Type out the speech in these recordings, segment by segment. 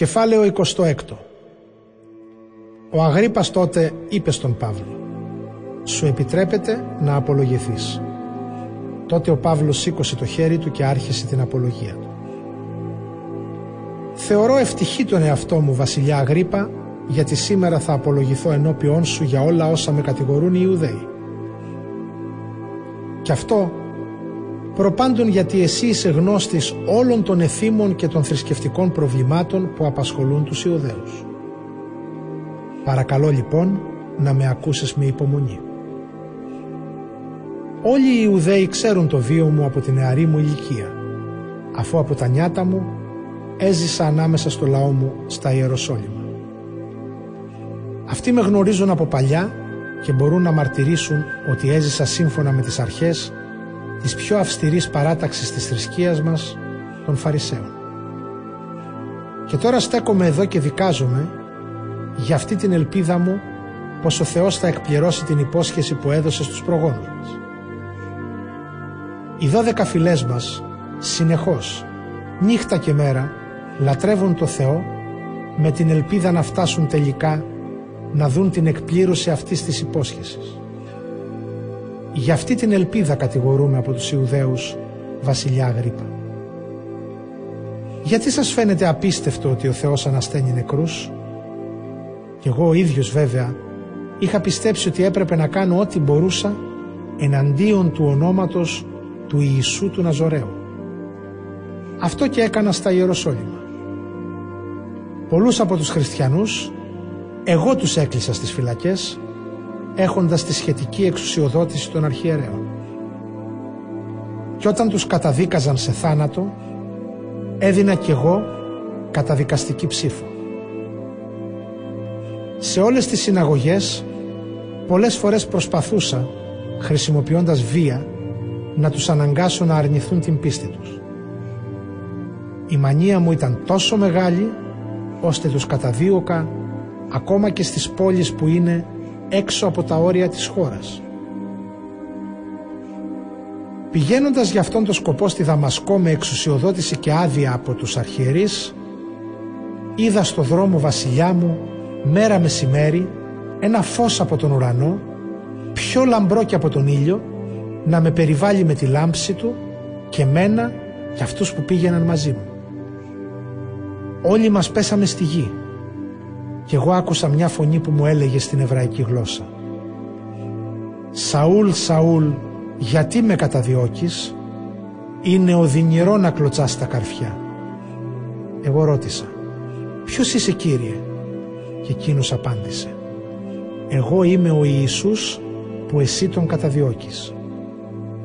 Κεφάλαιο 26 Ο Αγρίπας τότε είπε στον Παύλο «Σου επιτρέπεται να απολογηθείς». Τότε ο Παύλος σήκωσε το χέρι του και άρχισε την απολογία του. «Θεωρώ ευτυχή τον εαυτό μου, βασιλιά Αγρίπα, γιατί σήμερα θα απολογηθώ ενώπιόν σου για όλα όσα με κατηγορούν οι Ιουδαίοι. Και αυτό προπάντων γιατί εσύ είσαι γνώστης όλων των εθήμων και των θρησκευτικών προβλημάτων που απασχολούν τους Ιουδαίους. Παρακαλώ λοιπόν να με ακούσεις με υπομονή. Όλοι οι Ιουδαίοι ξέρουν το βίο μου από την νεαρή μου ηλικία, αφού από τα νιάτα μου έζησα ανάμεσα στο λαό μου στα Ιεροσόλυμα. Αυτοί με γνωρίζουν από παλιά και μπορούν να μαρτυρήσουν ότι έζησα σύμφωνα με τις αρχές της πιο αυστηρής παράταξης της θρησκείας μας, των Φαρισαίων. Και τώρα στέκομαι εδώ και δικάζομαι για αυτή την ελπίδα μου πως ο Θεός θα εκπληρώσει την υπόσχεση που έδωσε στους προγόνους μας. Οι δώδεκα φυλές μας συνεχώς, νύχτα και μέρα, λατρεύουν το Θεό με την ελπίδα να φτάσουν τελικά να δουν την εκπλήρωση αυτής της υπόσχεσης. Για αυτή την ελπίδα κατηγορούμε από τους Ιουδαίους βασιλιά Αγρίπα. Γιατί σας φαίνεται απίστευτο ότι ο Θεός ανασταίνει νεκρούς; Κι εγώ ο ίδιος βέβαια είχα πιστέψει ότι έπρεπε να κάνω ό,τι μπορούσα εναντίον του ονόματος του Ιησού του Ναζωραίου. Αυτό και έκανα στα Ιεροσόλυμα. Πολλούς από τους χριστιανούς εγώ τους έκλεισα στις φυλακές έχοντας τη σχετική εξουσιοδότηση των αρχιερέων. Και όταν τους καταδίκαζαν σε θάνατο, έδινα κι εγώ καταδικαστική ψήφο. Σε όλες τις συναγωγές, πολλές φορές προσπαθούσα, χρησιμοποιώντας βία, να τους αναγκάσω να αρνηθούν την πίστη τους. Η μανία μου ήταν τόσο μεγάλη, ώστε τους καταδίωκα ακόμα και στις πόλεις που είναι έξω από τα όρια της χώρας. Πηγαίνοντας για αυτόν τον σκοπό στη Δαμασκό με εξουσιοδότηση και άδεια από τους αρχιερείς, είδα στο δρόμο βασιλιά μου μέρα μεσημέρι ένα φως από τον ουρανό, πιο λαμπρό και από τον ήλιο, να με περιβάλλει με τη λάμψη του και μένα και αυτούς που πήγαιναν μαζί μου. Όλοι μας πέσαμε στη γη και εγώ άκουσα μια φωνή που μου έλεγε στην εβραϊκή γλώσσα «Σαούλ, Σαούλ, γιατί με καταδιώκεις» «Είναι οδυνηρό να κλωτσάς τα καρφιά». Εγώ ρώτησα «Ποιος είσαι Κύριε» και εκείνος απάντησε «Εγώ είμαι ο Ιησούς που εσύ τον καταδιώκεις».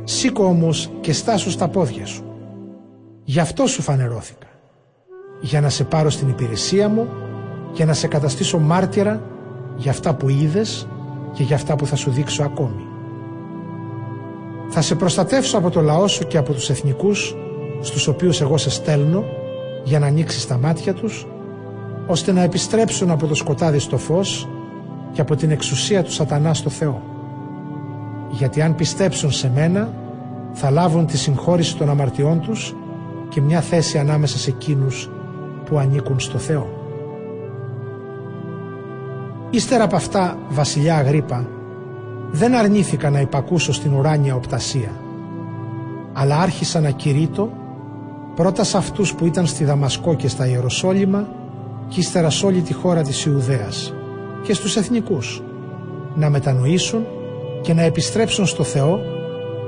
Σήκω όμως και στάσου στα πόδια σου. Γι' αυτό σου φανερώθηκα. Για να σε πάρω στην υπηρεσία μου και να σε καταστήσω μάρτυρα για αυτά που είδες και για αυτά που θα σου δείξω ακόμη. Θα σε προστατεύσω από το λαό σου και από τους εθνικούς στους οποίους εγώ σε στέλνω για να ανοίξεις τα μάτια τους ώστε να επιστρέψουν από το σκοτάδι στο φως και από την εξουσία του σατανά στο Θεό. Γιατί αν πιστέψουν σε μένα θα λάβουν τη συγχώρηση των αμαρτιών τους και μια θέση ανάμεσα σε εκείνους που ανήκουν στο Θεό. Ύστερα από αυτά, βασιλιά Αγρίπα, δεν αρνήθηκα να υπακούσω στην ουράνια οπτασία, αλλά άρχισα να κηρύττω πρώτα σε αυτούς που ήταν στη Δαμασκό και στα Ιεροσόλυμα και ύστερα σε όλη τη χώρα της Ιουδαίας και στους εθνικούς να μετανοήσουν και να επιστρέψουν στο Θεό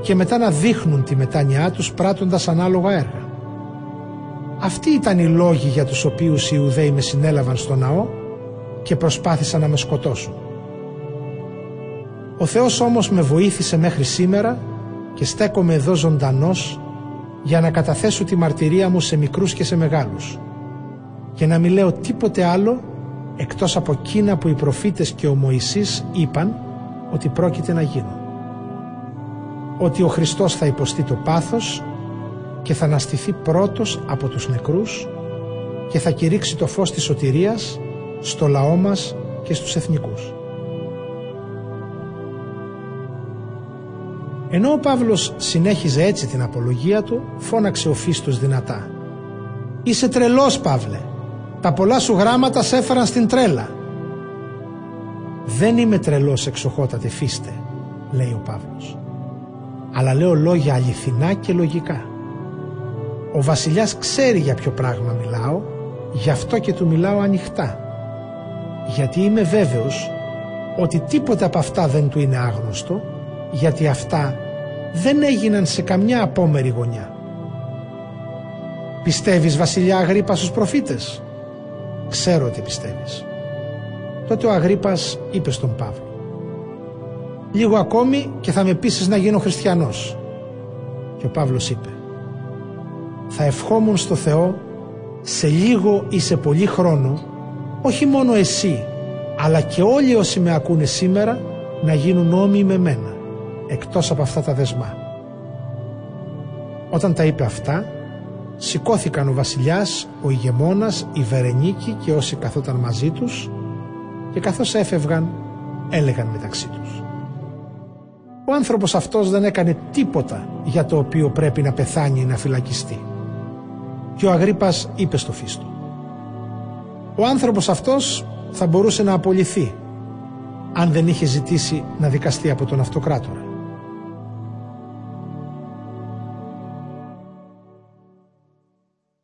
και μετά να δείχνουν τη μετάνοιά τους πράττοντας ανάλογα έργα. Αυτοί ήταν οι λόγοι για τους οποίους οι Ιουδαίοι με συνέλαβαν στο ναό και προσπάθησαν να με σκοτώσουν. Ο Θεός όμως με βοήθησε μέχρι σήμερα και στέκομαι εδώ ζωντανός για να καταθέσω τη μαρτυρία μου σε μικρούς και σε μεγάλους και να μην λέω τίποτε άλλο εκτός από εκείνα που οι προφήτες και ο Μωυσής είπαν ότι πρόκειται να γίνουν. Ότι ο Χριστός θα υποστεί το πάθος και θα αναστηθεί πρώτος από τους νεκρούς και θα κηρύξει το φως της σωτηρίας στο λαό μας και στους εθνικούς. Ενώ ο Παύλος συνέχιζε έτσι την απολογία του, φώναξε ο Φίστος δυνατά. «Είσαι τρελός, Παύλε! Τα πολλά σου γράμματα σε έφεραν στην τρέλα. Δεν είμαι τρελός εξοχότατε φίστε, λέει ο Παύλος. Αλλά λέω λόγια αληθινά και λογικά. Ο βασιλιάς ξέρει για ποιο πράγμα μιλάω, γι' αυτό και του μιλάω ανοιχτά. Γιατί είμαι βέβαιος ότι τίποτα από αυτά δεν του είναι άγνωστο, γιατί αυτά δεν έγιναν σε καμιά απόμερη γωνιά. Πιστεύεις βασιλιά Αγρίπα στους προφήτες; Ξέρω ότι πιστεύεις. Τότε ο Αγρίπας είπε στον Παύλο «Λίγο ακόμη και θα με πείσεις να γίνω χριστιανός». Και ο Παύλος είπε «Θα ευχόμουν στο Θεό σε λίγο ή σε πολύ χρόνο όχι μόνο εσύ αλλά και όλοι όσοι με ακούνε σήμερα να γίνουν όμοιοι με μένα εκτός από αυτά τα δεσμά». Όταν τα είπε αυτά σηκώθηκαν ο βασιλιάς, ο ηγεμόνας, η Βερενίκη και όσοι καθόταν μαζί τους και καθώς έφευγαν έλεγαν μεταξύ τους. Ο άνθρωπος αυτός δεν έκανε τίποτα για το οποίο πρέπει να πεθάνει ή να φυλακιστεί. Και ο Αγρίπας είπε στο Φίστο «Ο άνθρωπος αυτός θα μπορούσε να απολυθεί αν δεν είχε ζητήσει να δικαστεί από τον αυτοκράτορα.